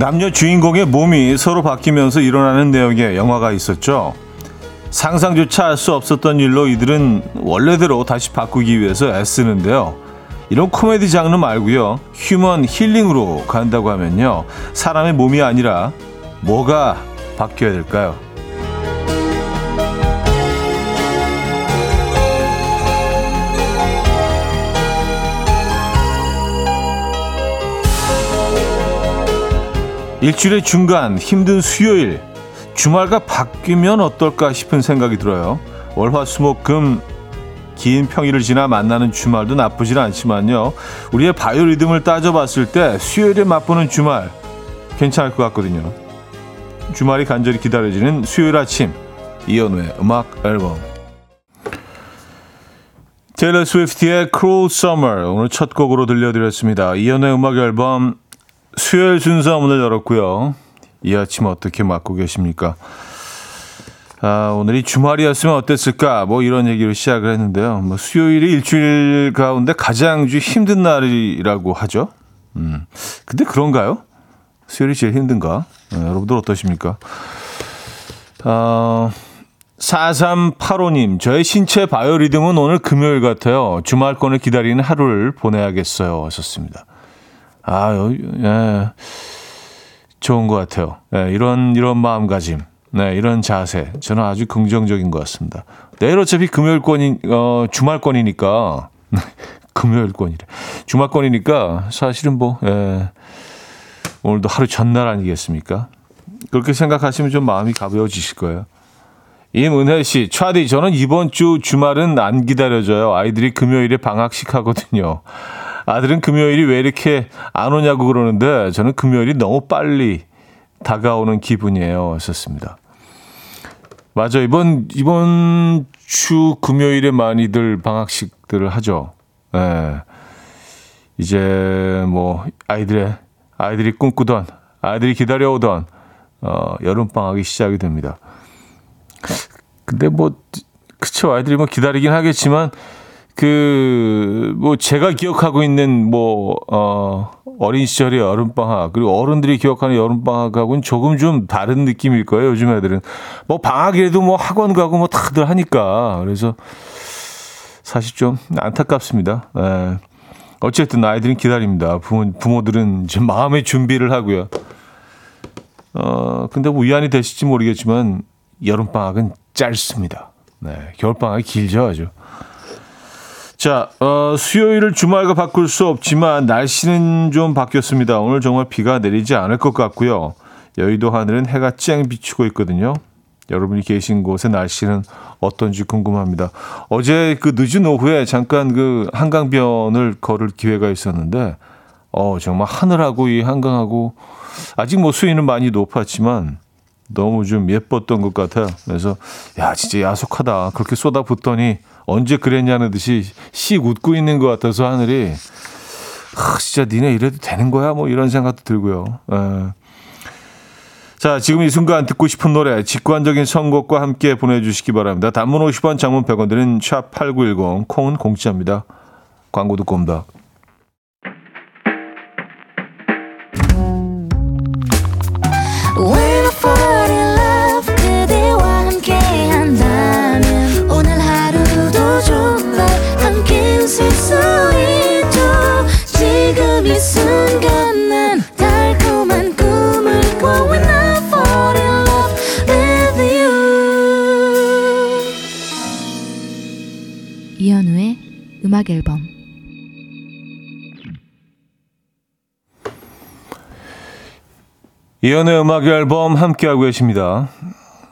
남녀 주인공의 몸이 서로 바뀌면서 일어나는 내용의 영화가 있었죠. 상상조차 할 수 없었던 일로 이들은 원래대로 다시 바꾸기 위해서 애쓰는데요. 이런 코미디 장르 말고요. 휴먼 힐링으로 간다고 하면요. 사람의 몸이 아니라 뭐가 바뀌어야 될까요? 일주일의 중간 힘든 수요일 주말과 바뀌면 어떨까 싶은 생각이 들어요. 월화수목금 긴 평일을 지나 만나는 주말도 나쁘진 않지만요. 우리의 바이오 리듬을 따져봤을 때 수요일에 맛보는 주말 괜찮을 것 같거든요. 주말이 간절히 기다려지는 수요일 아침 이연우의 음악 앨범 테일러 스위프트의 Cruel Summer 오늘 첫 곡으로 들려드렸습니다. 이연우의 음악 앨범 수요일 순서 문을 열었고요. 이 아침 어떻게 맞고 계십니까? 아, 오늘이 주말이었으면 어땠을까? 뭐 이런 얘기로 시작을 했는데요. 뭐 수요일이 일주일 가운데 가장 좀 힘든 날이라고 하죠. 음. 근데 그런가요? 수요일이 제일 힘든가? 네, 여러분들 어떠십니까? 어, 4385님, 저의 신체 바이오리듬은 오늘 금요일 같아요. 주말권을 기다리는 하루를 보내야겠어요. 하셨습니다. 아, 예. 좋은 것 같아요. 예, 이런, 이런 마음가짐. 네, 이런 자세. 저는 아주 긍정적인 것 같습니다. 내일 어차피 금요일권이, 어, 주말권이니까. 금요일권이래. 주말권이니까 사실은 뭐, 예. 오늘도 하루 전날 아니겠습니까? 그렇게 생각하시면 좀 마음이 가벼워지실 거예요. 임은혜 씨, 차디, 저는 이번 주 주말은 안 기다려져요. 아이들이 금요일에 방학식 하거든요. 아들은 금요일이 왜 이렇게 안 오냐고 그러는데 저는 금요일이 너무 빨리 다가오는 기분이에요. 했었습니다. 맞아. 이번, 이번 주 금요일에 많이들 방학식들을 하죠. 예. 네. 이제 뭐 아이들의 아이들이 꿈꾸던 아이들이 기다려오던 어, 여름 방학이 시작이 됩니다. 근데 뭐 그쵸 아이들이 뭐 기다리긴 하겠지만 그 뭐 제가 기억하고 있는 뭐 어, 어린 시절의 여름 방학 그리고 어른들이 기억하는 여름 방학하고는 조금 좀 다른 느낌일 거예요. 요즘 애들은 뭐 방학이라도 뭐 학원 가고 뭐 다들 하니까 그래서 사실 좀 안타깝습니다. 예. 어쨌든 아이들은 기다립니다. 부모, 부모들은 이제 마음의 준비를 하고요. 어, 근데 뭐 위안이 되실지 모르겠지만 여름방학은 짧습니다. 네. 겨울방학이 길죠, 아주. 자, 어, 수요일을 주말과 바꿀 수 없지만 날씨는 좀 바뀌었습니다. 오늘 정말 비가 내리지 않을 것 같고요. 여의도 하늘은 해가 쨍 비치고 있거든요. 여러분이 계신 곳의 날씨는 어떤지 궁금합니다. 어제 그 늦은 오후에 잠깐 그 한강변을 걸을 기회가 있었는데, 어, 정말 하늘하고 이 한강하고 아직 뭐 수위는 많이 높았지만 너무 좀 예뻤던 것 같아요. 그래서 야, 진짜 야속하다. 그렇게 쏟아붓더니 언제 그랬냐는 듯이 씩 웃고 있는 것 같아서 하늘이 아, 진짜 니네 이래도 되는 거야? 뭐 이런 생각도 들고요. 에. 예. 자, 지금 이 순간 듣고 싶은 노래, 직관적인 선곡과 함께 보내주시기 바랍니다. 단문 50원, 장문 100원 드는 샵8910, 콩은 공짜입니다. 광고 듣고 옵니다. 이연의 음악 앨범 함께하고 계십니다.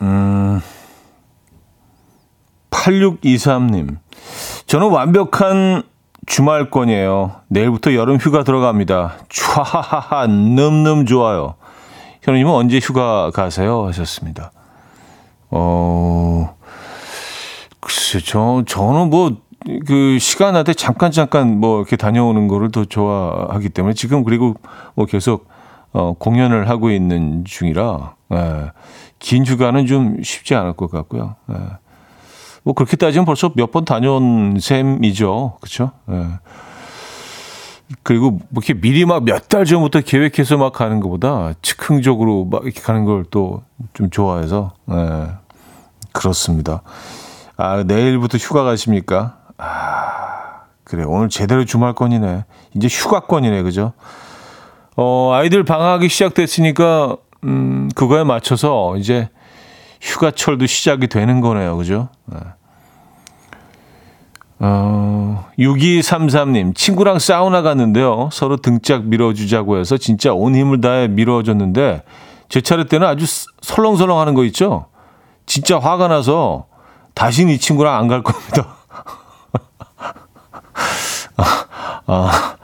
음, 8623님. 저는 완벽한 주말권이에요. 내일부터 여름 휴가 들어갑니다. 촤하하하, 늠름 좋아요. 현우님은 언제 휴가 가세요? 하셨습니다. 어, 글쎄, 저, 저는 뭐, 그 시간 나때 잠깐 잠깐 뭐 이렇게 다녀오는 거를 더 좋아하기 때문에 지금 그리고 뭐 계속 어 공연을 하고 있는 중이라 예. 긴 휴가는 좀 쉽지 않을 것 같고요. 예. 뭐 그렇게 따지면 벌써 몇 번 다녀온 셈이죠. 그렇죠? 예. 그리고 뭐 이렇게 미리 막 몇 달 전부터 계획해서 막 가는 것보다 즉흥적으로 막 이렇게 가는 걸 또 좀 좋아해서, 네. 그렇습니다. 아, 내일부터 휴가 가십니까? 아, 그래. 오늘 제대로 주말권이네. 이제 휴가권이네. 그죠? 어, 아이들 방학이 시작됐으니까, 음, 그거에 맞춰서 이제 휴가철도 시작이 되는 거네요. 그죠? 네. 어, 6233님, 친구랑 사우나 갔는데요. 서로 등짝 밀어주자고 해서 진짜 온 힘을 다해 밀어줬는데, 제 차례 때는 아주 설렁설렁 하는 거 있죠? 진짜 화가 나서 다시는 이 친구랑 안 갈 겁니다. 아, 아,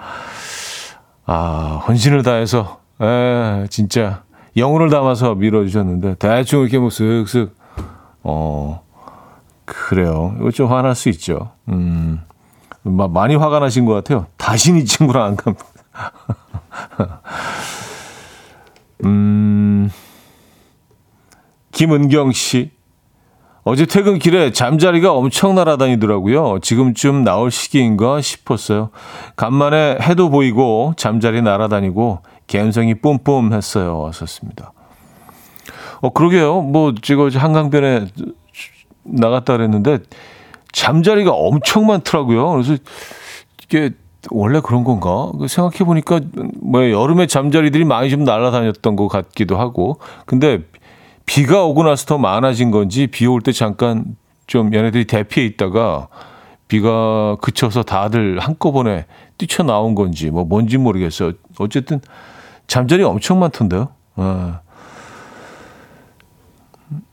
아, 헌신을 다해서, 에, 진짜, 영혼을 담아서 밀어주셨는데, 대충 이렇게 뭐 쓱쓱, 어, 그래요. 이거 좀 화날 수 있죠. 음, 많이 화가 나신 것 같아요. 다시는 이 친구랑 안 갑니다. 음, 김은경 씨. 어제 퇴근길에 잠자리가 엄청 날아다니더라고요. 지금쯤 나올 시기인가 싶었어요. 간만에 해도 보이고 잠자리 날아다니고 감성이 뿜뿜했어요. 왔었습니다. 어 그러게요. 뭐 제가 한강변에 나갔다 그랬는데 잠자리가 엄청 많더라고요. 그래서 이게 원래 그런 건가? 그 생각해 보니까 뭐 여름에 잠자리들이 많이 좀 날아다녔던 것 같기도 하고. 근데 비가 오고 나서 더 많아진 건지 비 올 때 잠깐 좀 얘네들이 대피해 있다가 비가 그쳐서 다들 한꺼번에 뛰쳐나온 건지 뭐 뭔지 모르겠어요. 어쨌든 잠자리 엄청 많던데요. 아.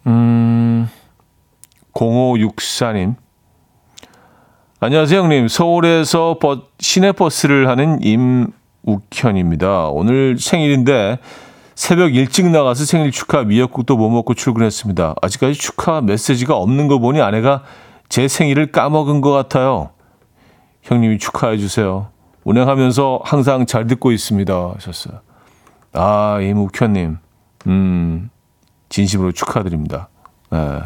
음, 0564님. 안녕하세요, 형님. 서울에서 버, 시내버스를 하는 임욱현입니다. 오늘 생일인데 새벽 일찍 나가서 생일 축하 미역국도 못 먹고 출근했습니다. 아직까지 축하 메시지가 없는 거 보니 아내가 제 생일을 까먹은 것 같아요. 형님이 축하해 주세요. 운행하면서 항상 잘 듣고 있습니다. 하셨어요. 아, 임욱현님. 음, 진심으로 축하드립니다. 네.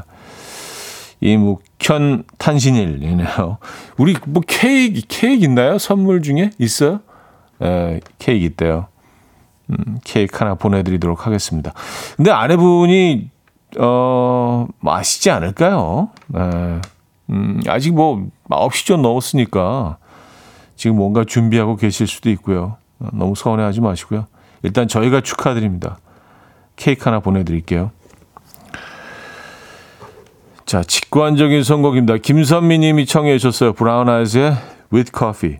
임욱현 탄신일이네요. 우리 뭐 케이크, 케이크 있나요? 선물 중에? 있어요? 네, 케이크 있대요. 음, 케이크 하나 보내드리도록 하겠습니다. 근데 아내분이, 어, 아시지 않을까요? 네. 음, 아직 뭐, 9시 전 넘었으니까 지금 뭔가 준비하고 계실 수도 있고요. 너무 서운해하지 마시고요. 일단 저희가 축하드립니다. 케이크 하나 보내드릴게요. 자, 직관적인 선곡입니다. 김선미 님이 청해 주셨어요. 브라운 아이즈의 With Coffee.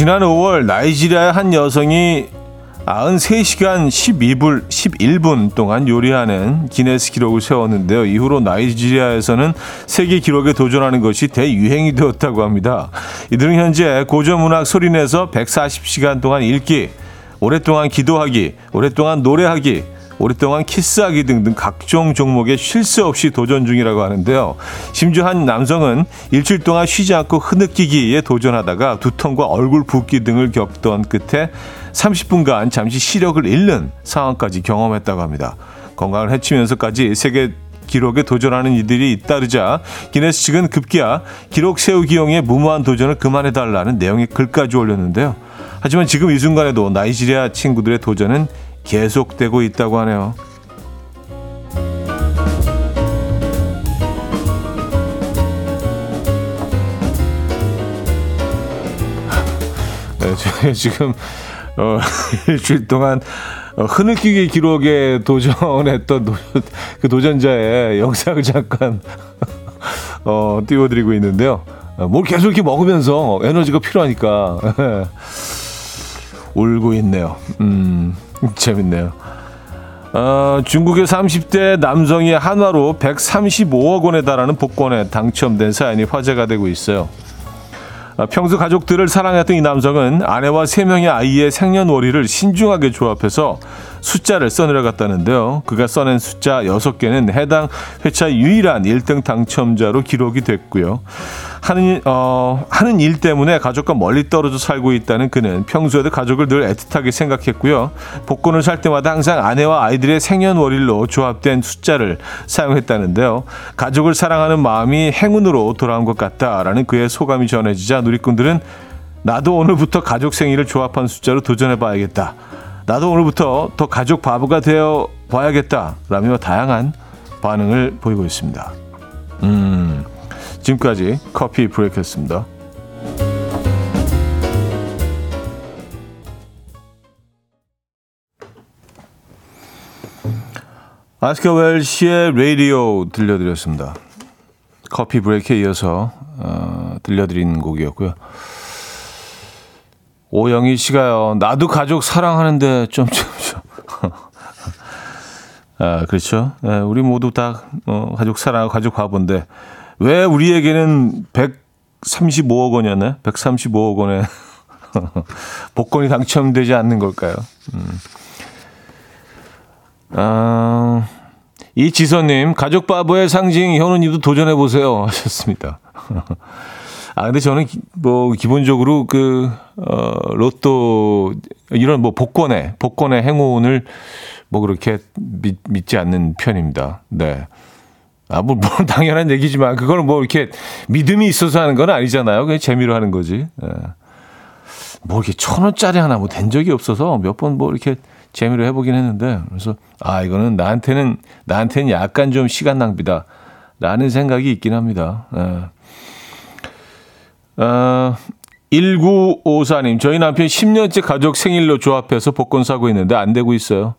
지난 5월 나이지리아의 한 여성이 93시간 12분, 11분 동안 요리하는 기네스 기록을 세웠는데요. 이후로 나이지리아에서는 세계 기록에 도전하는 것이 대유행이 되었다고 합니다. 이들은 현재 고전 문학 소리내서 140시간 동안 읽기, 오랫동안 기도하기, 오랫동안 노래하기, 오랫동안 키스하기 등등 각종 종목에 쉴 새 없이 도전 중이라고 하는데요. 심지어 한 남성은 일주일 동안 쉬지 않고 흐느끼기에 도전하다가 두통과 얼굴 붓기 등을 겪던 끝에 30분간 잠시 시력을 잃는 상황까지 경험했다고 합니다. 건강을 해치면서까지 세계 기록에 도전하는 이들이 잇따르자 기네스 측은 급기야 기록 세우기용의 무모한 도전을 그만해달라는 내용의 글까지 올렸는데요. 하지만 지금 이 순간에도 나이지리아 친구들의 도전은 계속되고 있다고 하네요. 네, 지금 어, 일주일 동안 어, 흐느끼기 기록에 도전했던 도, 그 도전자의 영상을 잠깐 어, 띄워드리고 있는데요. 어, 뭘 계속 이렇게 먹으면서 에너지가 필요하니까 울고 있네요. 음. 재밌네요. 어, 중국의 30대 남성이 한화로 135억 원에 달하는 복권에 당첨된 사연이 화제가 되고 있어요. 어, 평소 가족들을 사랑했던 이 남성은 아내와 3명의 아이의 생년월일을 신중하게 조합해서 숫자를 써내려갔다는데요. 그가 써낸 숫자 6개는 해당 회차 유일한 1등 당첨자로 기록이 됐고요. 하는, 어, 하는 일 때문에 가족과 멀리 떨어져 살고 있다는 그는 평소에도 가족을 늘 애틋하게 생각했고요. 복권을 살 때마다 항상 아내와 아이들의 생년월일로 조합된 숫자를 사용했다는데요. 가족을 사랑하는 마음이 행운으로 돌아온 것 같다라는 그의 소감이 전해지자 누리꾼들은 나도 오늘부터 가족 생일을 조합한 숫자로 도전해 봐야겠다. 나도 오늘부터 더 가족 바보가 되어 봐야겠다. 라며 다양한 반응을 보이고 있습니다. 음. 지금까지 커피 브레이크였습니다. 아스카 웰시의 라디오 들려드렸습니다. 커피 브레이크에 이어서 어, 들려드린 곡이었고요. 오영희 씨가요. 나도 가족 사랑하는데 좀좀좀. 아 그렇죠. 네, 우리 모두 다 어, 가족 사랑하고 가족 바본데 왜 우리에게는 135억 원이었나요? 135억 원의 복권이 당첨되지 않는 걸까요? 음. 아, 이 지선님, 가족 바보의 상징 현우님도 도전해 보세요 하셨습니다. 아 근데 저는 기, 뭐 기본적으로 그 어, 로또 이런 뭐 복권의 복권의 행운을 뭐 그렇게 믿, 믿지 않는 편입니다. 네. 아, 뭐, 뭐, 당연한 얘기지만, 그거는 뭐, 이렇게 믿음이 있어서 하는 건 아니잖아요. 그냥 재미로 하는 거지. 예. 뭐, 이렇게 천 원짜리 하나 뭐 된 적이 없어서 몇 번 뭐 이렇게 재미로 해보긴 했는데, 그래서, 아, 이거는 나한테는, 나한테는 약간 좀 시간 낭비다. 라는 생각이 있긴 합니다. 예. 어, 1954님, 저희 남편 10년째 가족 생일로 조합해서 복권 사고 있는데 안 되고 있어요.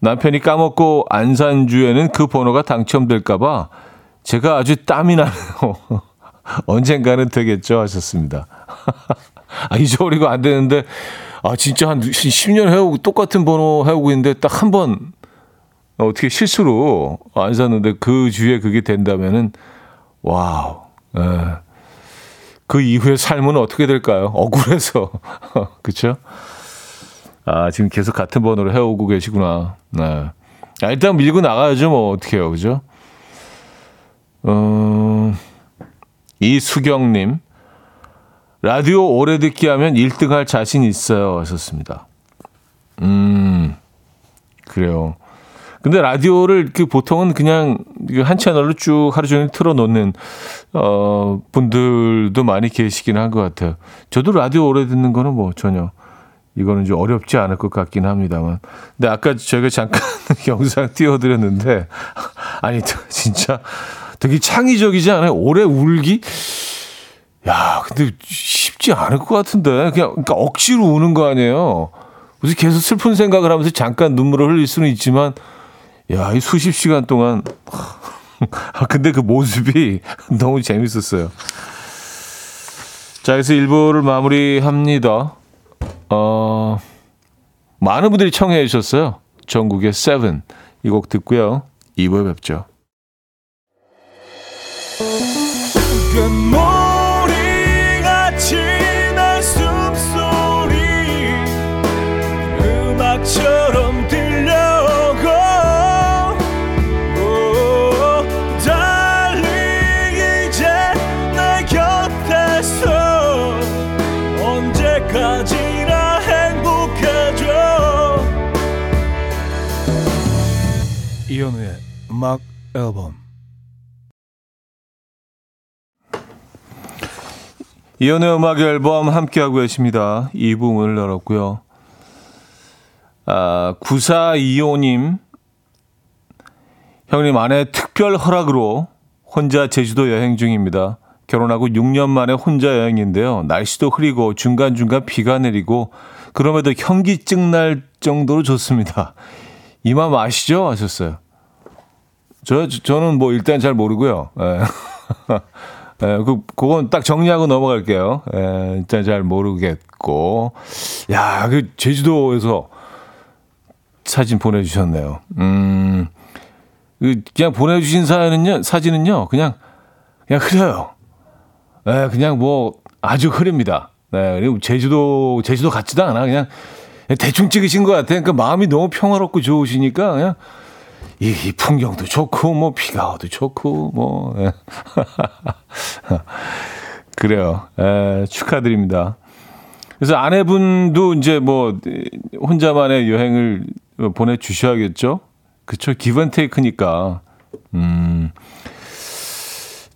남편이 까먹고 안 산 주에는 그 번호가 당첨될까봐 제가 아주 땀이 나네요. 언젠가는 되겠죠 하셨습니다. 아, 잊어버리고 안 되는데, 아, 진짜 한 10년 해오고 똑같은 번호 해오고 있는데 딱 한 번 어떻게 실수로 안 샀는데 그 주에 그게 된다면은, 와우. 에. 그 이후의 삶은 어떻게 될까요? 억울해서. 그쵸? 아, 지금 계속 같은 번호로 해오고 계시구나. 네. 아, 일단 밀고 나가야죠. 뭐, 어떻게 해요. 그죠? 어, 이수경님. 라디오 오래 듣기 하면 1등 할 자신 있어요. 하셨습니다. 음, 그래요. 근데 라디오를 그 보통은 그냥 한 채널로 쭉 하루 종일 틀어놓는 어 분들도 많이 계시긴 한 것 같아요. 저도 라디오 오래 듣는 거는 뭐 전혀 이거는 좀 어렵지 않을 것 같긴 합니다만. 근데 아까 저희가 잠깐 영상 띄워드렸는데, 아니, 진짜 되게 창의적이지 않아요? 오래 울기? 야, 근데 쉽지 않을 것 같은데. 그냥, 그러니까 억지로 우는 거 아니에요? 무슨 계속 슬픈 생각을 하면서 잠깐 눈물을 흘릴 수는 있지만, 야, 이 수십 시간 동안. 아, 근데 그 모습이 너무 재밌었어요. 자, 그래서 1부를 마무리합니다. 어, 많은 분들이 청해 주셨어요. 전국의 세븐. 이 곡 듣고요. 2부에 뵙죠. 음악 앨범 이현우의 음악 앨범 함께하고 계십니다. 2부 문을 열었고요. 아, 9425님 형님 아내 특별 허락으로 혼자 제주도 여행 중입니다. 결혼하고 6년 만에 혼자 여행인데요. 날씨도 흐리고 중간중간 비가 내리고 그럼에도 현기증 날 정도로 좋습니다. 이 맘 아시죠? 하셨어요. 저, 저는 뭐 일단 잘 모르고요. 예. 예, 그, 그건 딱 정리하고 넘어갈게요. 예, 일단 잘 모르겠고. 야, 그, 제주도에서 사진 보내주셨네요. 음, 그 그냥 보내주신 사연은요, 사진은요, 그냥, 그냥 흐려요. 네, 그냥 뭐, 아주 흐립니다. 네, 그리고 제주도, 제주도 같지도 않아. 그냥 대충 찍으신 것 같아요. 그러니까 마음이 너무 평화롭고 좋으시니까 그냥 이, 이 풍경도 좋고 뭐 비가 와도 좋고 뭐 예. 그래요. 에, 예, 축하드립니다. 그래서 아내분도 이제 뭐 혼자만의 여행을 보내 주셔야겠죠. 그쵸 기브앤테이크니까. 음.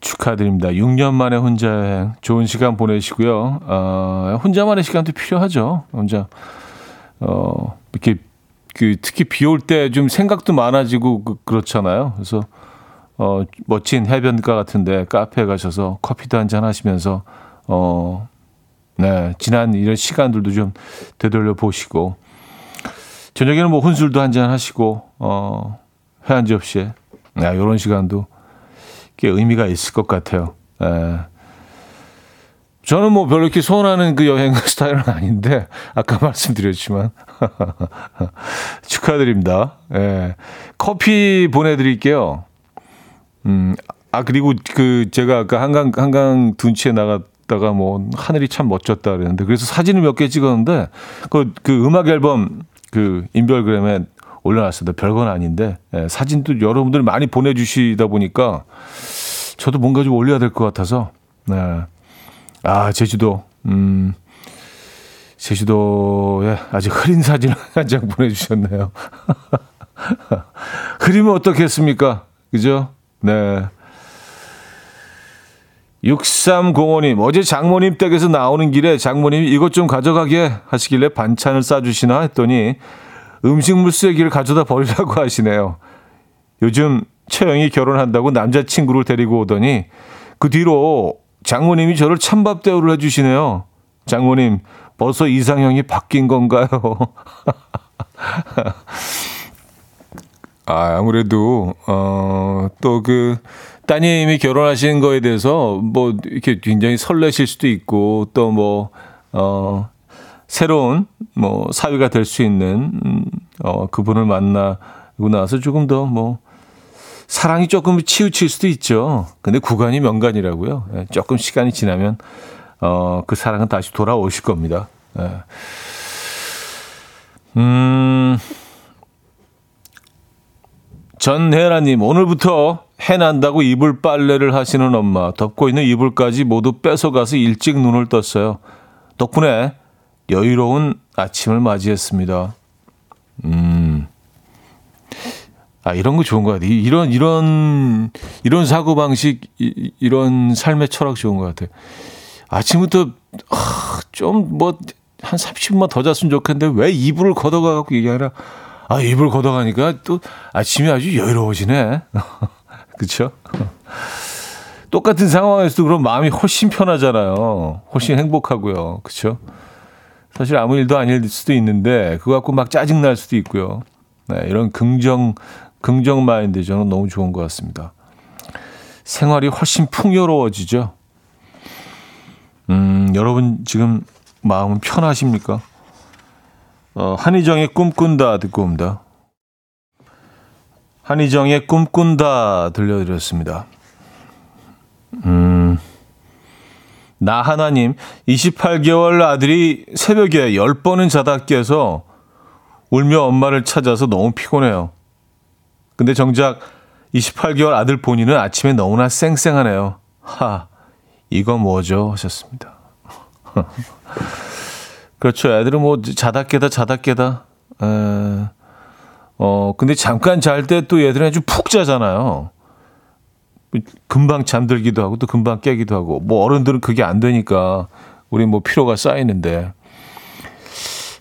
축하드립니다. 6년 만에 혼자 여행 좋은 시간 보내시고요. 어, 혼자만의 시간도 필요하죠. 혼자 어, 이렇게 그 특히 비 올 때 좀 생각도 많아지고 그, 그렇잖아요. 그래서 어, 멋진 해변가 같은데 카페에 가셔서 커피도 한잔 하시면서 어, 네, 지난 이런 시간들도 좀 되돌려 보시고 저녁에는 뭐 혼술도 한잔 하시고 어, 회한 접시에 네, 이런 시간도 꽤 의미가 있을 것 같아요. 네. 저는 뭐 별로 이렇게 소원하는 그 여행 스타일은 아닌데 아까 말씀드렸지만 축하드립니다. 예. 커피 보내드릴게요. 음, 아 그리고 그 제가 아까 한강 한강 둔치에 나갔다가 뭐 하늘이 참 멋졌다 그랬는데 그래서 사진을 몇 개 찍었는데 그, 그 음악 앨범 그 인별그램에 올려놨습니다. 별건 아닌데 예, 사진도 여러분들 많이 보내주시다 보니까 저도 뭔가 좀 올려야 될 것 같아서 네. 아, 제주도. 음, 제주도에 아주 흐린 사진 한 장 보내주셨네요. 흐리면 어떻겠습니까? 그죠? 네. 6305님, 어제 장모님 댁에서 나오는 길에 장모님이 이것 좀 가져가게 하시길래 반찬을 싸주시나 했더니 음식물 쓰레기를 가져다 버리라고 하시네요. 요즘 채영이 결혼한다고 남자친구를 데리고 오더니 그 뒤로 장모님이 저를 찬밥 대우를 해주시네요. 장모님, 벌써 이상형이 바뀐 건가요? 아, 아무래도, 어, 또 그, 따님이 결혼하시는 거에 대해서 뭐, 이렇게 굉장히 설레실 수도 있고, 또 뭐, 어, 새로운 뭐, 사위가 될 수 있는, 음, 어, 그분을 만나고 나서 조금 더 뭐, 사랑이 조금 치우칠 수도 있죠. 근데 구간이 명간이라고요. 예, 조금 시간이 지나면 어, 그 사랑은 다시 돌아오실 겁니다. 예. 음, 전혜라님, 오늘부터 해 난다고 이불 빨래를 하시는 엄마, 덮고 있는 이불까지 모두 뺏어가서 일찍 눈을 떴어요. 덕분에 여유로운 아침을 맞이했습니다. 음, 아, 이런 거 좋은 것 같아요. 이런, 이런, 이런 사고방식, 이, 이런 삶의 철학 좋은 것 같아요. 아침부터, 아, 좀 뭐, 한 30분만 더 잤으면 좋겠는데 왜 이불을 걷어가갖고 얘기하라. 아, 이불 걷어가니까 또 아침이 아주 여유로워지네. 그쵸? 똑같은 상황에서도 그런 마음이 훨씬 편하잖아요. 훨씬 행복하고요. 그쵸? 사실 아무 일도 아닐 수도 있는데, 그거 갖고 막 짜증날 수도 있고요. 네, 이런 긍정, 긍정 마인드 저는 너무 좋은 것 같습니다. 생활이 훨씬 풍요로워지죠. 음, 여러분 지금 마음은 편하십니까? 어, 한희정의 꿈꾼다 듣고 옵니다. 한희정의 꿈꾼다 들려드렸습니다. 음, 나 하나님, 28개월 아들이 새벽에 10번은 자다 깨서 울며 엄마를 찾아서 너무 피곤해요. 근데 정작 28개월 아들 본인은 아침에 너무나 쌩쌩하네요. 하, 이거 뭐죠? 하셨습니다. 그렇죠. 애들은 뭐 자다 깨다 자다 깨다. 에, 어, 근데 잠깐 잘 때 또 얘들은 아주 푹 자잖아요. 금방 잠들기도 하고 또 금방 깨기도 하고 뭐 어른들은 그게 안 되니까 우리 뭐 피로가 쌓이는데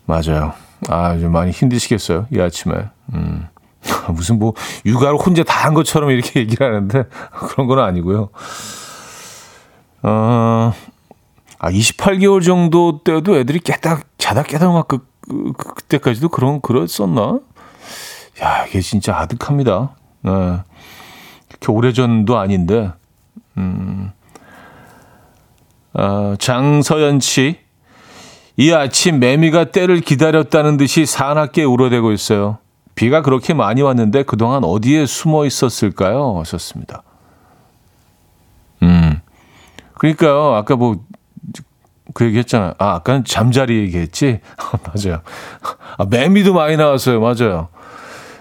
맞아요. 아, 좀 많이 힘드시겠어요. 이 아침에. 음. 무슨 뭐 육아를 혼자 다 한 것처럼 이렇게 얘기를 하는데 그런 건 아니고요. 어, 아, 28개월 정도 때도 애들이 깨다, 자다 깨다 막 그, 그, 그, 그때까지도 그런, 그랬었나? 야, 이게 진짜 아득합니다. 네. 그렇게 오래 전도 아닌데, 음, 어, 장서연 씨. 이 아침 매미가 때를 기다렸다는 듯이 사납게 울어대고 있어요. 비가 그렇게 많이 왔는데 그동안 어디에 숨어 있었을까요? 하셨습니다. 음. 그러니까요. 아까 뭐, 그 얘기 했잖아요. 아, 아까는 잠자리 얘기했지? 맞아요. 아, 매미도 많이 나왔어요. 맞아요.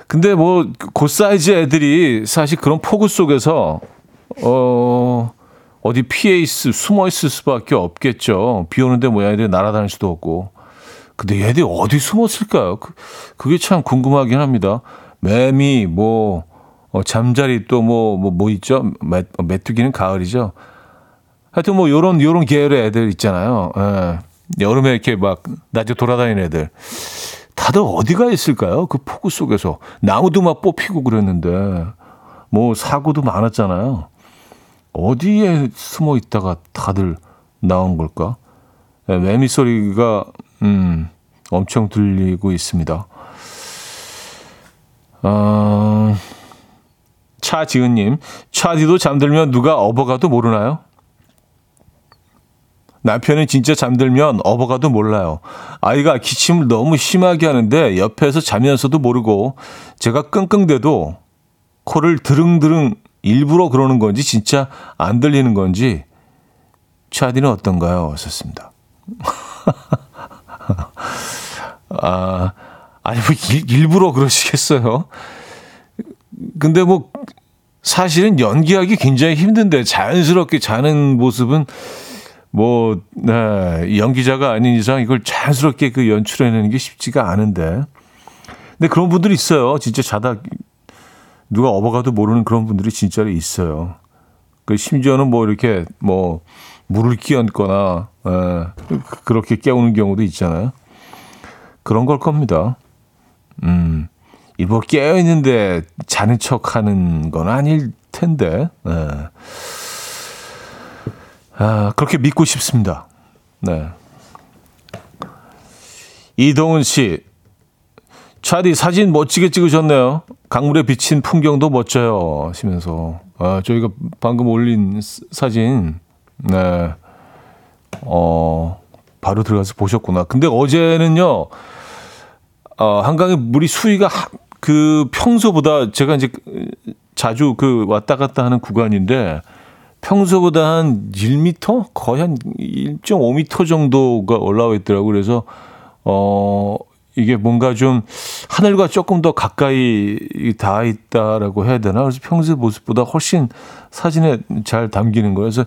근데 뭐, 그 사이즈 애들이 사실 그런 폭우 속에서, 어, 어디 피해 있, 숨어 있을 수밖에 없겠죠. 비 오는데 뭐 얘들이 날아다닐 수도 없고. 근데 얘들이 어디 숨었을까요? 그, 그게 참 궁금하긴 합니다. 매미, 뭐, 어, 잠자리 또 뭐, 뭐, 뭐 있죠? 메, 메뚜기는 가을이죠. 하여튼 뭐, 요런, 요런 계열의 애들 있잖아요. 예. 여름에 이렇게 막, 낮에 돌아다니는 애들. 다들 어디가 있을까요? 그 폭우 속에서. 나무도 막 뽑히고 그랬는데. 뭐, 사고도 많았잖아요. 어디에 숨어 있다가 다들 나온 걸까? 예, 매미 소리가 음, 엄청 들리고 있습니다. 어, 차지은님, 차디도 잠들면 누가 업어가도 모르나요? 남편은 진짜 잠들면 업어가도 몰라요. 아이가 기침을 너무 심하게 하는데 옆에서 자면서도 모르고 제가 끙끙대도 코를 드릉드릉 일부러 그러는 건지 진짜 안 들리는 건지 차디는 어떤가요? 하셨습니다. 아, 아니, 뭐, 일, 일부러 그러시겠어요? 근데 뭐, 사실은 연기하기 굉장히 힘든데, 자연스럽게 자는 모습은, 뭐, 네, 연기자가 아닌 이상 이걸 자연스럽게 그 연출해내는 게 쉽지가 않은데. 근데 그런 분들이 있어요. 진짜 자다, 누가 업어가도 모르는 그런 분들이 진짜로 있어요. 그 심지어는 뭐 이렇게 뭐 물을 끼얹거나 에, 그렇게 깨우는 경우도 있잖아요. 그런 걸 겁니다. 음, 일부 깨어 있는데 자는 척 하는 건 아닐 텐데, 네. 아, 그렇게 믿고 싶습니다. 네. 이동은 씨, 차디 사진 멋지게 찍으셨네요. 강물에 비친 풍경도 멋져요. 하시면서. 아, 저희가 방금 올린 사진, 네. 어, 바로 들어가서 보셨구나. 근데 어제는요, 어, 한강의 물이 수위가 그 평소보다 제가 이제 자주 그 왔다 갔다 하는 구간인데 평소보다 한 1m? 거의 한 1.5m 정도가 올라와 있더라고요. 그래서, 어, 이게 뭔가 좀 하늘과 조금 더 가까이 닿아 있다라고 해야 되나? 그래서 평소 모습보다 훨씬 사진에 잘 담기는 거예요. 그래서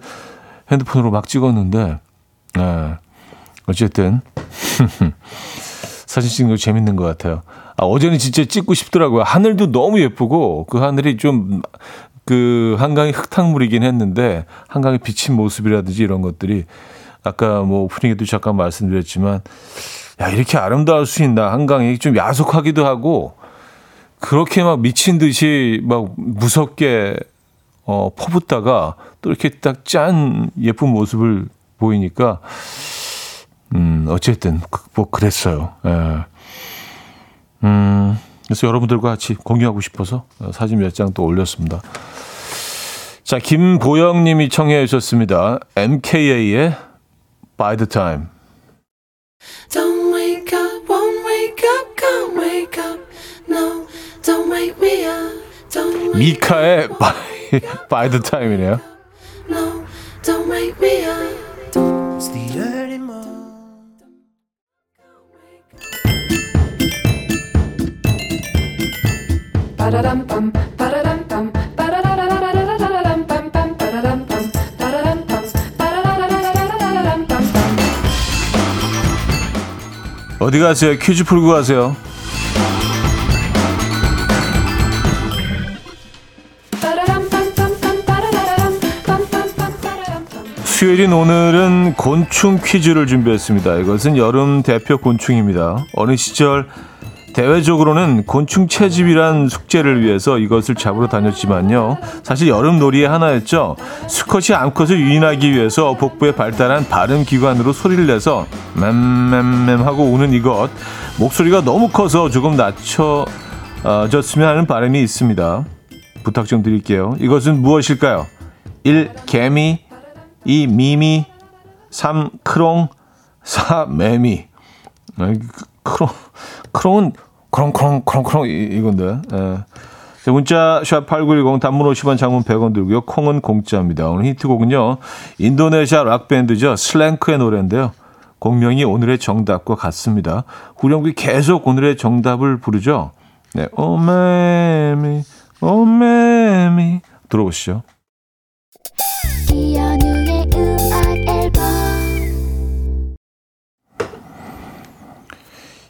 핸드폰으로 막 찍었는데, 네. 어쨌든. 사진 찍는 거 재밌는 것 같아요. 아, 어제는 진짜 찍고 싶더라고요. 하늘도 너무 예쁘고 그 하늘이 좀 그 한강이 흙탕물이긴 했는데 한강에 비친 모습이라든지 이런 것들이 아까 뭐 오프닝에도 잠깐 말씀드렸지만 야 이렇게 아름다울 수 있나 한강이 좀 야속하기도 하고 그렇게 막 미친 듯이 막 무섭게 어 퍼붓다가 또 이렇게 딱 짠 예쁜 모습을 보이니까 음, 어쨌든, 그, 뭐, 그랬어요. 예. 음, 그래서 여러분들과 같이 공유하고 싶어서 사진 몇 장 또 올렸습니다. 자, 김보영 님이 청해 주셨습니다. MKA의 By the Time. Don't wake up, won't wake up, can't wake up. No, don't wake me up. Don't wake 미카의 By, By the Time이네요. No, don't wake me 어디 가세요? 퀴즈 풀고 가세요. 수요일인 오늘은 곤충 퀴즈를 준비했습니다. 이것은 여름 대표 곤충입니다. 어느 시절 대외적으로는 곤충 채집이란 숙제를 위해서 이것을 잡으러 다녔지만요. 사실 여름 놀이의 하나였죠. 수컷이 암컷을 유인하기 위해서 복부에 발달한 발음 기관으로 소리를 내서 맴맴맴 하고 우는 이것. 목소리가 너무 커서 조금 낮춰졌으면 하는 바람이 있습니다. 부탁 좀 드릴게요. 이것은 무엇일까요? 1. 개미 2. 미미 3. 크롱 4. 매미 크롱 크롱은 크롱크롱 이건데. 예. 자, 문자 샵8910 단문 50원 장문 100원 들고요. 콩은 공짜입니다. 오늘 히트곡은요. 인도네시아 락밴드죠. 슬랭크의 노래인데요. 곡명이 오늘의 정답과 같습니다. 후렴구 계속 오늘의 정답을 부르죠. 네. 오메미 오메미 들어보시죠.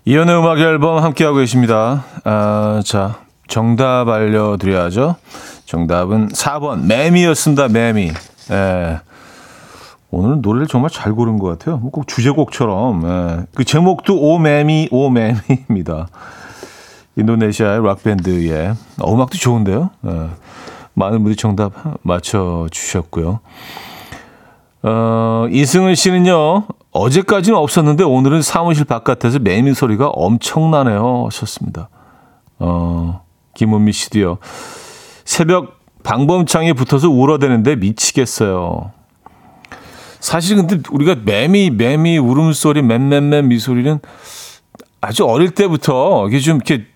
이연우의 음악 앨범 함께하고 계십니다. 아, 자, 정답 알려드려야죠. 정답은 4번 매미였습니다. 매미. 예. 오늘은 노래를 정말 잘 고른 것 같아요. 뭐꼭 주제곡처럼. 예. 그 제목도 오매미 오매미입니다. 인도네시아의 락밴드의 어, 음악도 좋은데요. 예. 많은 분들이 정답 맞춰주셨고요. 어, 이승은 씨는요, 어제까지는 없었는데 오늘은 사무실 바깥에서 매미 소리가 엄청나네요. 하셨습니다. 어, 김은미 씨도요. 새벽 방범창에 붙어서 울어대는데 미치겠어요. 사실 근데 우리가 매미 매미 울음소리 맴맴맴 미소리는 아주 어릴 때부터 이게 좀 이렇게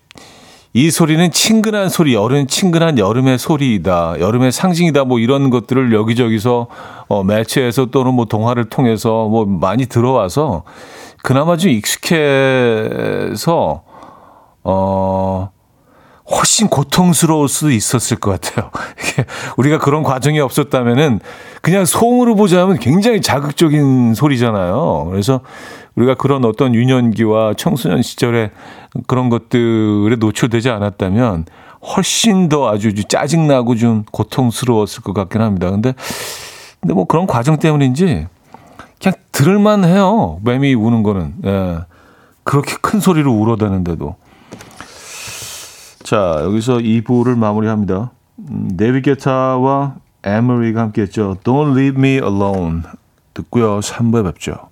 이 소리는 친근한 소리, 여름 친근한 여름의 소리이다, 여름의 상징이다, 뭐 이런 것들을 여기저기서 어, 매체에서 또는 뭐 동화를 통해서 뭐 많이 들어와서 그나마 좀 익숙해서 어 훨씬 고통스러울 수도 있었을 것 같아요. 우리가 그런 과정이 없었다면은 그냥 소음으로 보자면 굉장히 자극적인 소리잖아요. 그래서 우리가 그런 어떤 유년기와 청소년 시절에 그런 것들에 노출되지 않았다면 훨씬 더 아주 짜증나고 좀 고통스러웠을 것 같긴 합니다. 근데, 근데 뭐 그런 과정 때문인지 그냥 들을만 해요. 매미 우는 거는. 예. 그렇게 큰 소리로 울어대는데도. 자, 여기서 2부를 마무리합니다. 음, 네비게타와 에머리가 함께 했죠. Don't Leave Me Alone 듣고요. 3부에 뵙죠.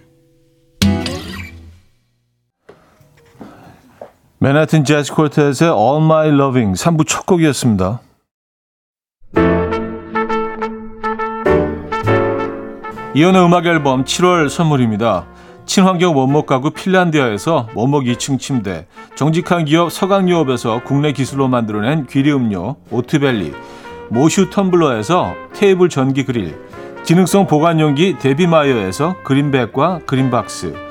맨하튼 재즈 콜텟의 All My Loving 3부 첫 곡이었습니다. 이혼의 음악 앨범 7월 선물입니다. 친환경 원목 가구 핀란디아에서 원목 2층 침대, 정직한 기업 서강유업에서 국내 기술로 만들어낸 귀리 음료 오트벨리, 모슈 텀블러에서 테이블 전기 그릴, 기능성 보관용기 데비마이어에서 그린백과 그린박스,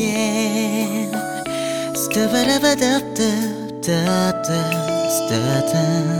again. Stuff it up, da da da da.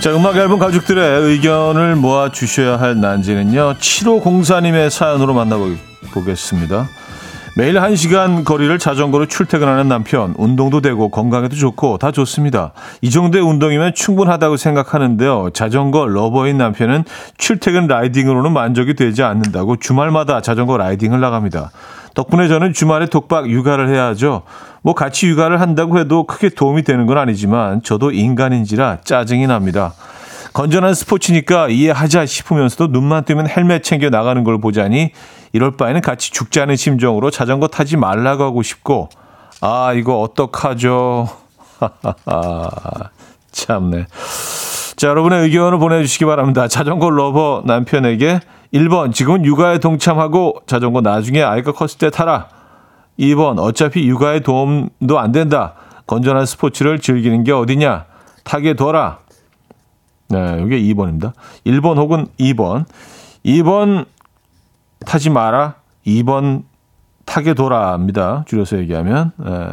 자, 음악 앨범 가족들의 의견을 모아 주셔야 할 난제는요. 7504님의 사연으로 만나보겠습니다. 매일 1시간 거리를 자전거로 출퇴근하는 남편. 운동도 되고 건강에도 좋고 다 좋습니다. 이 정도의 운동이면 충분하다고 생각하는데요. 자전거 lover인 남편은 출퇴근 riding으로는 만족이 되지 않는다고 주말마다 자전거 riding을 나갑니다. 덕분에 저는 주말에 독박 육아를 해야 하죠. 뭐 같이 육아를 한다고 해도 크게 도움이 되는 건 아니지만 저도 인간인지라 짜증이 납니다. 건전한 스포츠니까 이해하자 싶으면서도 눈만 뜨면 헬멧 챙겨 나가는 걸 보자니 이럴 바에는 같이 죽자는 심정으로 자전거 타지 말라고 하고 싶고 아 이거 어떡하죠 참네 자 여러분의 의견을 보내주시기 바랍니다 자전거 lover 남편에게 1번 지금은 육아에 동참하고 자전거 나중에 아이가 컸을 때 타라 2번 어차피 육아에 도움도 안 된다. 건전한 스포츠를 즐기는 게 어디냐. 타게 둬라. 네, 이게 2번입니다. 1번 혹은 2번. 2번 타지 마라. 2번 타게 둬라입니다. 줄여서 얘기하면. 네,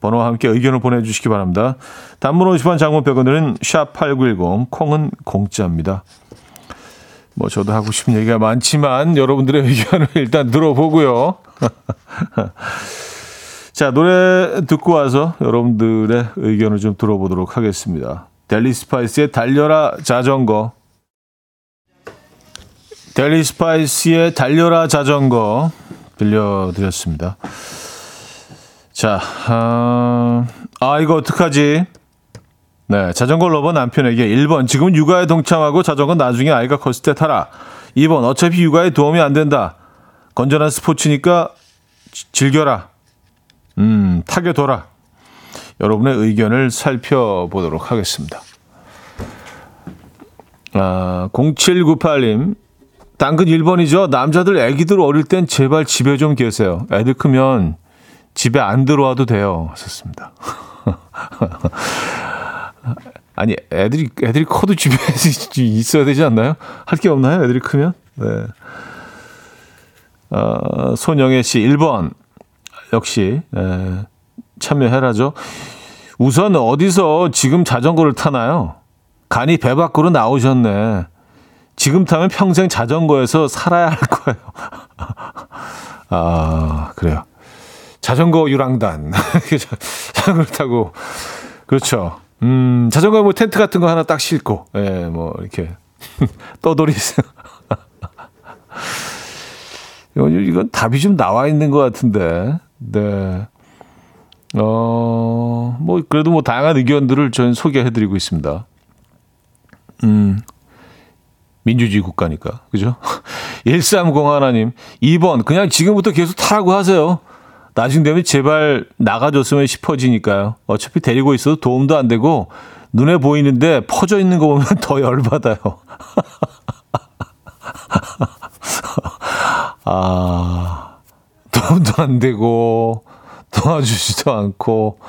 번호와 함께 의견을 보내주시기 바랍니다. 단문 50원 장문 100원들은 샵8910 콩은 공짜입니다. 뭐 저도 하고 싶은 얘기가 많지만 여러분들의 의견을 일단 들어보고요. 자, 노래 듣고 와서 여러분들의 의견을 좀 들어보도록 하겠습니다. 델리 스파이스의 달려라 자전거. 델리 스파이스의 달려라 자전거 들려드렸습니다. 자, 아, 아 이거 어떡하지? 네, 자전거 lover 남편에게 1번 지금 육아에 동참하고 자전거 나중에 아이가 컸을 때 타라. 2번 어차피 육아에 도움이 안 된다. 건전한 스포츠니까 즐겨라. 음, 타게 둬라. 여러분의 의견을 살펴보도록 하겠습니다. 아, 0798님. 당근 1번이죠. 남자들 애기들 어릴 땐 제발 집에 좀 계세요. 애들 크면 집에 안 들어와도 돼요. 하셨습니다. 아니, 애들이, 애들이 커도 집에 있어야 되지 않나요? 할 게 없나요? 애들이 크면? 네. 어, 손영애 씨 1번 역시 에, 참여해라죠. 우선 어디서 지금 자전거를 타나요? 간이 배 밖으로 나오셨네. 지금 타면 평생 자전거에서 살아야 할 거예요. 아, 그래요. 자전거 유랑단. 자전거를 타고. 그렇죠. 음, 자전거 뭐 텐트 같은 거 하나 딱 싣고, 예, 뭐, 이렇게. 떠돌이. 이건 답이 좀 나와 있는 것 같은데. 네. 어, 뭐, 그래도 뭐 다양한 의견들을 저는 소개해드리고 있습니다. 음, 민주주의 국가니까. 그죠? 1301님, 2번, 그냥 지금부터 계속 타라고 하세요. 나중 되면 제발 나가줬으면 싶어지니까요. 어차피 데리고 있어도 도움도 안 되고, 눈에 보이는데 퍼져 있는 거 보면 더 열받아요. 아, 도움도 안 되고, 도와주지도 않고,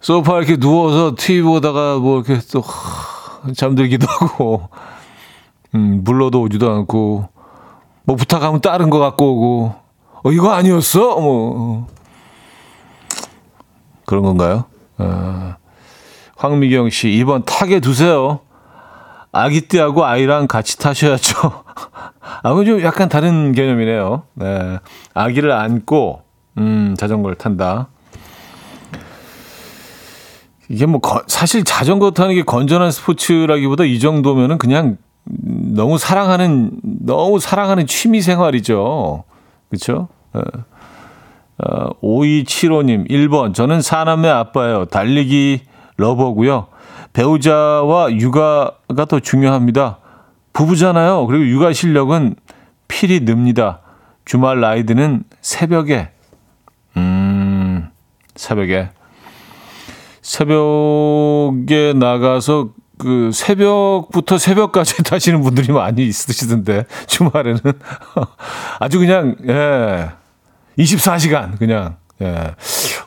소파 이렇게 누워서 TV 보다가 뭐 이렇게 또 잠들기도 하고, 음, 불러도 오지도 않고, 뭐 부탁하면 다른 거 갖고 오고, 어, 이거 아니었어? 뭐, 그런 건가요? 아, 황미경 씨, 이번 타게 두세요. 아기 띠하고 아이랑 같이 타셔야죠. 아, 그건 좀 약간 다른 개념이네요. 네. 아기를 안고, 음, 자전거를 탄다. 이게 뭐, 거, 사실 자전거 타는 게 건전한 스포츠라기보다 이 정도면은 그냥 너무 사랑하는, 너무 사랑하는 취미 생활이죠. 그쵸? 어, 어, 5275님, 1번. 저는 사남매 아빠예요. 달리기 러버고요. 배우자와 육아가 더 중요합니다. 부부잖아요. 그리고 육아 실력은 필히 늡니다. 주말 라이드는 새벽에, 음, 새벽에. 새벽에 나가서 그 새벽부터 새벽까지 타시는 분들이 많이 있으시던데 주말에는. 아주 그냥 예. 24시간 그냥 예.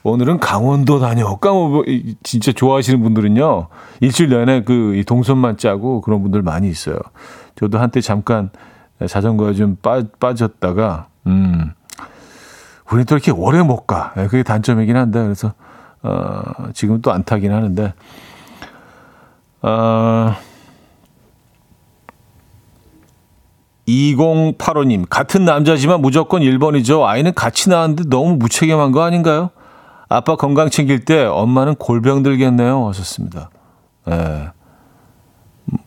오늘은 강원도 다녀올까 뭐 진짜 좋아하시는 분들은요 일주일 내내 그 동선만 짜고 그런 분들 많이 있어요. 저도 한때 잠깐 자전거에 좀 빠, 빠졌다가 음 우리는 또 이렇게 오래 못 가. 예, 그게 단점이긴 한데 그래서 어 지금 또 안 타긴 하는데 어, 2085님, 같은 남자지만 무조건 1번이죠. 아이는 같이 나왔는데 너무 무책임한 거 아닌가요? 아빠 건강 챙길 때 엄마는 골병 들겠네요. 하셨습니다. 예.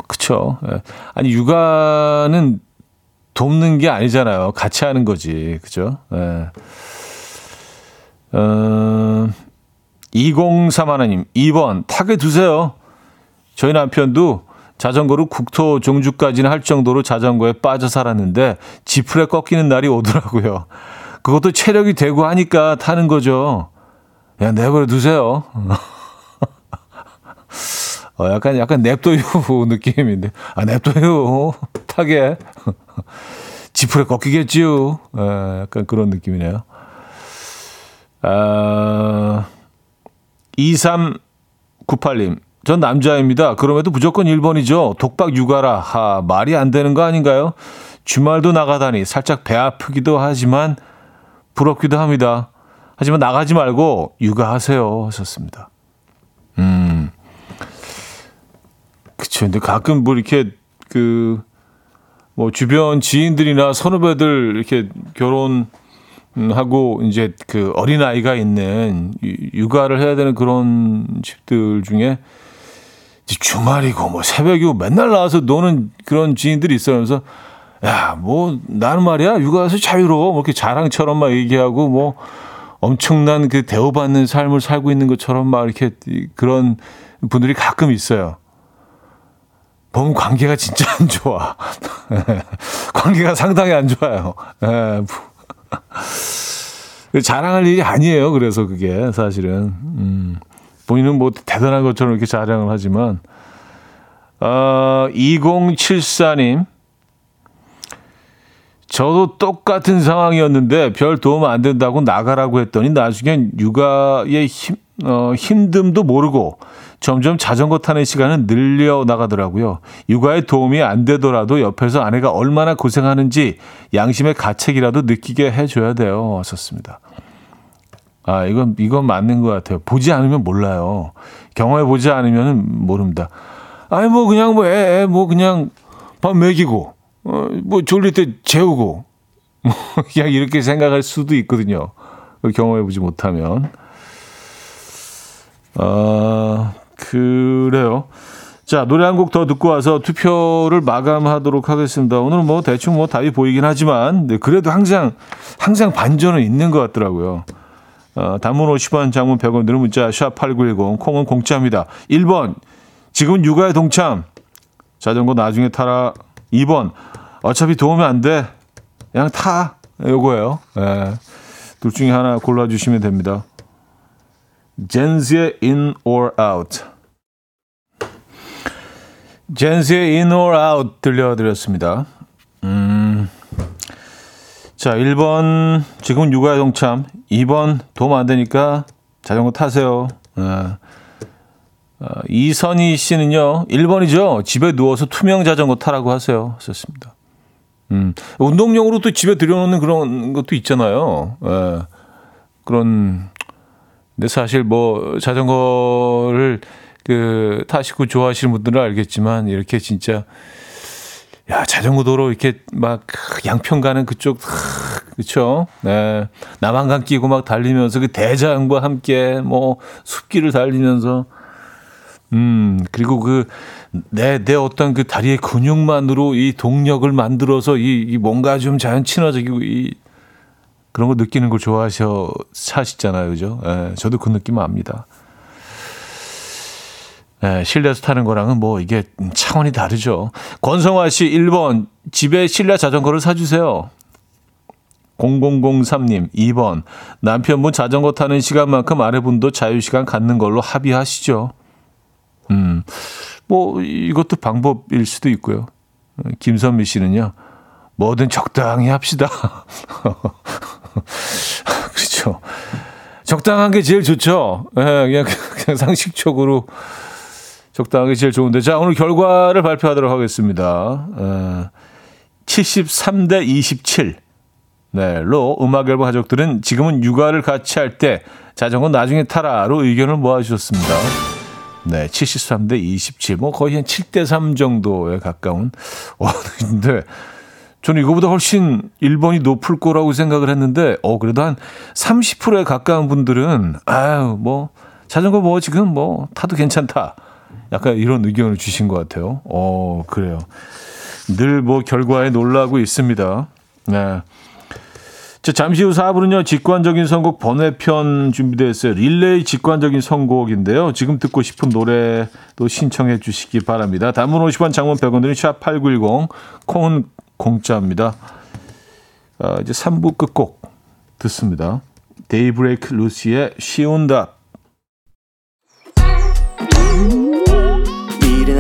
그쵸. 예. 아니, 육아는 돕는 게 아니잖아요. 같이 하는 거지. 그죠? 예. 어, 2031님, 2번, 타게 두세요. 저희 남편도 자전거로 국토 종주까지는 할 정도로 자전거에 빠져 살았는데 지풀에 꺾이는 날이 오더라고요. 그것도 체력이 되고 하니까 타는 거죠. 야, 내버려 두세요. 어, 약간, 약간 냅둬요 느낌인데. 아, 냅둬요. 타게. 지풀에 꺾이겠지요. 에, 약간 그런 느낌이네요. 아, 2398님. 전 남자입니다. 그럼에도 무조건 1번이죠. 독박 육아라. 하, 말이 안 되는 거 아닌가요? 주말도 나가다니 살짝 배 아프기도 하지만 부럽기도 합니다. 하지만 나가지 말고 육아하세요. 하셨습니다. 음. 그쵸. 근데 가끔 뭐 이렇게 그, 뭐 주변 지인들이나 선후배들 이렇게 결혼 하고 이제 그 어린 아이가 있는 육아를 해야 되는 그런 집들 중에 주말이고 뭐 새벽이고 맨날 나와서 노는 그런 지인들이 있어요. 그래서 야, 뭐 나는 말이야 육아에서 자유로워. 뭐 이렇게 자랑처럼 막 얘기하고 뭐 엄청난 그 대우받는 삶을 살고 있는 것처럼 막 이렇게 그런 분들이 가끔 있어요. 보면 관계가 진짜 안 좋아. 관계가 상당히 안 좋아요. 예. 자랑할 일이 아니에요. 그래서 그게 사실은. 음. 본인은 뭐 대단한 것처럼 이렇게 자랑을 하지만, 어, 2074님. 저도 똑같은 상황이었는데 별 도움 안 된다고 나가라고 했더니 나중엔 육아의 힘, 어, 힘듦도 모르고 점점 자전거 타는 시간은 늘려 나가더라고요. 육아에 도움이 안 되더라도 옆에서 아내가 얼마나 고생하는지 양심의 가책이라도 느끼게 해줘야 돼요. 왔었습니다. 아, 이건, 이건 맞는 것 같아요. 보지 않으면 몰라요. 경험해 보지 않으면 모릅니다. 아니, 뭐, 그냥 뭐, 애, 애, 뭐, 그냥 밥 먹이고, 어, 뭐, 졸릴 때 재우고, 뭐, 그냥 이렇게 생각할 수도 있거든요. 경험해 보지 못하면. 아, 그래요. 자, 노래 한 곡 더 듣고 와서 투표를 마감하도록 하겠습니다. 오늘 뭐 대충 뭐 답이 보이긴 하지만, 네, 그래도 항상, 항상 반전은 있는 것 같더라고요. 어, 단문 50원, 장문 100원, 드는 문자 샵8910, 콩은 공짜입니다. 1번, 지금 육아에 동참. 자전거 나중에 타라. 2번, 어차피 도움이 안 돼. 그냥 타. 요거예요. 예. 둘 중에 하나 골라주시면 됩니다. 젠즈의 In or Out. 젠즈의 In or Out 들려드렸습니다. 음. 자, 1번 지금 육아에 동참, 2번 도움 안 되니까 자전거 타세요. 아, 아, 이선희 씨는요, 1번이죠. 집에 누워서 투명 자전거 타라고 하세요. 하셨습니다. 음, 운동용으로 또 집에 들여놓는 그런 것도 있잖아요. 예, 그런, 근데 사실 뭐 자전거를 그 타시고 좋아하시는 분들은 알겠지만 이렇게 진짜 야, 자전거 도로 이렇게 막 양평 가는 그쪽, 그쵸? 네. 남한강 끼고 막 달리면서 그 대장과 함께 뭐 숲길을 달리면서, 음, 그리고 그, 내, 내 어떤 그 다리의 근육만으로 이 동력을 만들어서 이, 이 뭔가 좀 자연 친화적이고 이, 그런 거 느끼는 걸 좋아하셔, 사시잖아요. 그죠? 예, 네, 저도 그 느낌 압니다. 네, 실내에서 타는 거랑은 뭐 이게 차원이 다르죠. 권성화 씨 1번 집에 실내 자전거를 사주세요. 0003님 2번 남편분 자전거 타는 시간만큼 아내분도 자유시간 갖는 걸로 합의하시죠. 음, 뭐 이것도 방법일 수도 있고요. 김선미 씨는요. 뭐든 적당히 합시다. 그렇죠. 적당한 게 제일 좋죠. 예, 그냥, 그냥 상식적으로 적당한 게 제일 좋은데. 자, 오늘 결과를 발표하도록 하겠습니다. 예, 73대 27. 네, 로 음악 앨범 가족들은 지금은 육아를 같이 할 때 자전거 나중에 타라로 의견을 모아주셨습니다. 네, 73대 27. 뭐 거의 한 7대 3 정도에 가까운. 와, 근데 저는 이거보다 훨씬 1번이 높을 거라고 생각을 했는데, 어, 그래도 한 30%에 가까운 분들은, 아유, 뭐, 자전거 뭐 지금 뭐 타도 괜찮다. 약간 이런 의견을 주신 것 같아요. 어, 그래요. 늘 뭐 결과에 놀라고 있습니다. 네. 자, 잠시 후 4부는요, 직관적인 선곡 번외편 준비되어 있어요. 릴레이 직관적인 선곡인데요. 지금 듣고 싶은 노래도 신청해 주시기 바랍니다. 단문 50원, 장문 100원 드는 샵8910, 콩은 공짜입니다. 아, 이제 3부 끝곡 듣습니다. 데이브레이크 루시의 쉬운 답.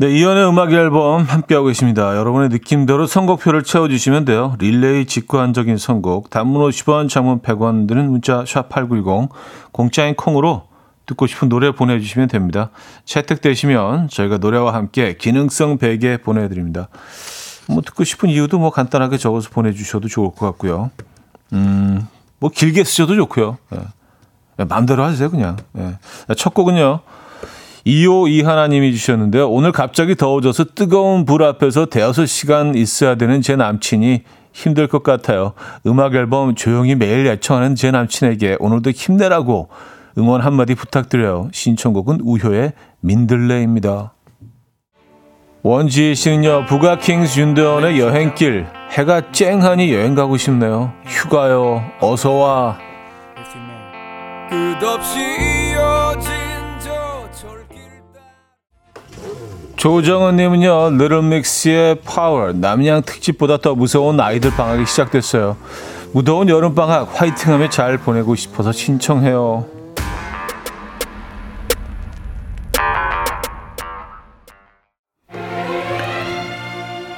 네, 이연의 음악 앨범 함께하고 계십니다. 여러분의 느낌대로 선곡표를 채워주시면 돼요. 릴레이 직관적인 선곡, 단문 50원, 장문 100원 드는 문자 샵8910, 공짜인 콩으로 듣고 싶은 노래 보내주시면 됩니다. 채택되시면 저희가 노래와 함께 기능성 베개 보내드립니다. 뭐 듣고 싶은 이유도 뭐 간단하게 적어서 보내주셔도 좋을 것 같고요. 음, 뭐 길게 쓰셔도 좋고요. 예. 마음대로 하세요, 그냥. 예. 첫 곡은요. 252 하나님이 주셨는데요. 오늘 갑자기 더워져서 뜨거운 불 앞에서 대여섯 시간 있어야 되는 제 남친이 힘들 것 같아요. 음악 앨범 조용히 매일 애청하는 제 남친에게 오늘도 힘내라고 응원 한마디 부탁드려요. 신청곡은 우효의 민들레입니다. 원지혜 씨는요, 부가킹스 윤대원의 여행길. 해가 쨍하니 여행 가고 싶네요. 휴가요, 어서와. 끝없이 이어진 조정은님은요, 느름믹스의 파워, 남양 특집보다 더 무서운 아이들 방학이 시작됐어요. 무더운 여름 방학 화이팅하며 잘 보내고 싶어서 신청해요.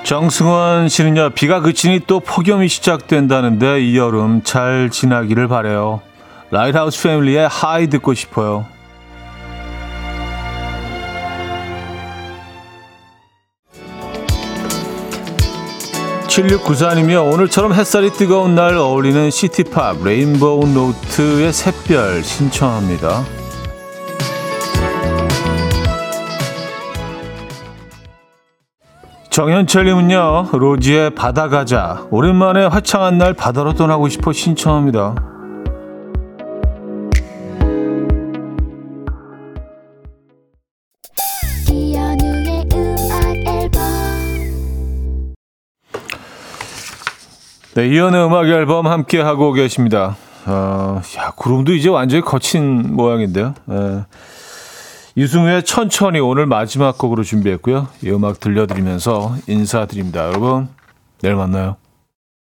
정승원 씨는요, 비가 그치니 또 폭염이 시작된다는데 이 여름 잘 지나기를 바래요. 라이트하우스 패밀리의 High 듣고 싶어요. 7694님이요. 오늘처럼 햇살이 뜨거운 날 어울리는 시티팝 레인보우 노트의 샛별 신청합니다. 정현철님은요. 로지의 바다 가자. 오랜만에 화창한 날 바다로 떠나고 싶어 신청합니다. 네, 이연의 음악 앨범 함께 하고 계십니다. 어, 야, 구름도 이제 완전히 거친 모양인데요. 예. 유승우의 천천히 오늘 마지막 곡으로 준비했고요. 이 음악 들려드리면서 인사드립니다. 여러분, 내일 만나요.